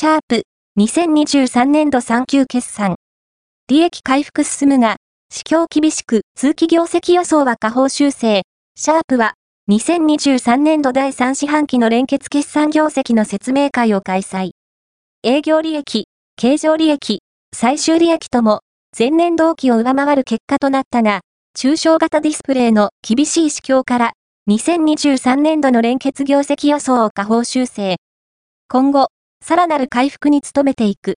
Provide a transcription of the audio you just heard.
シャープ、2023年度3級決算。利益回復進むが、市況厳しく、通期業績予想は下方修正。シャープは、2023年度第3四半期の連結決算業績の説明会を開催。営業利益、経常利益、最終利益とも、前年同期を上回る結果となったが、抽象型ディスプレイの厳しい市況から、2023年度の連結業績予想を下方修正。今後、さらなる回復に努めていく。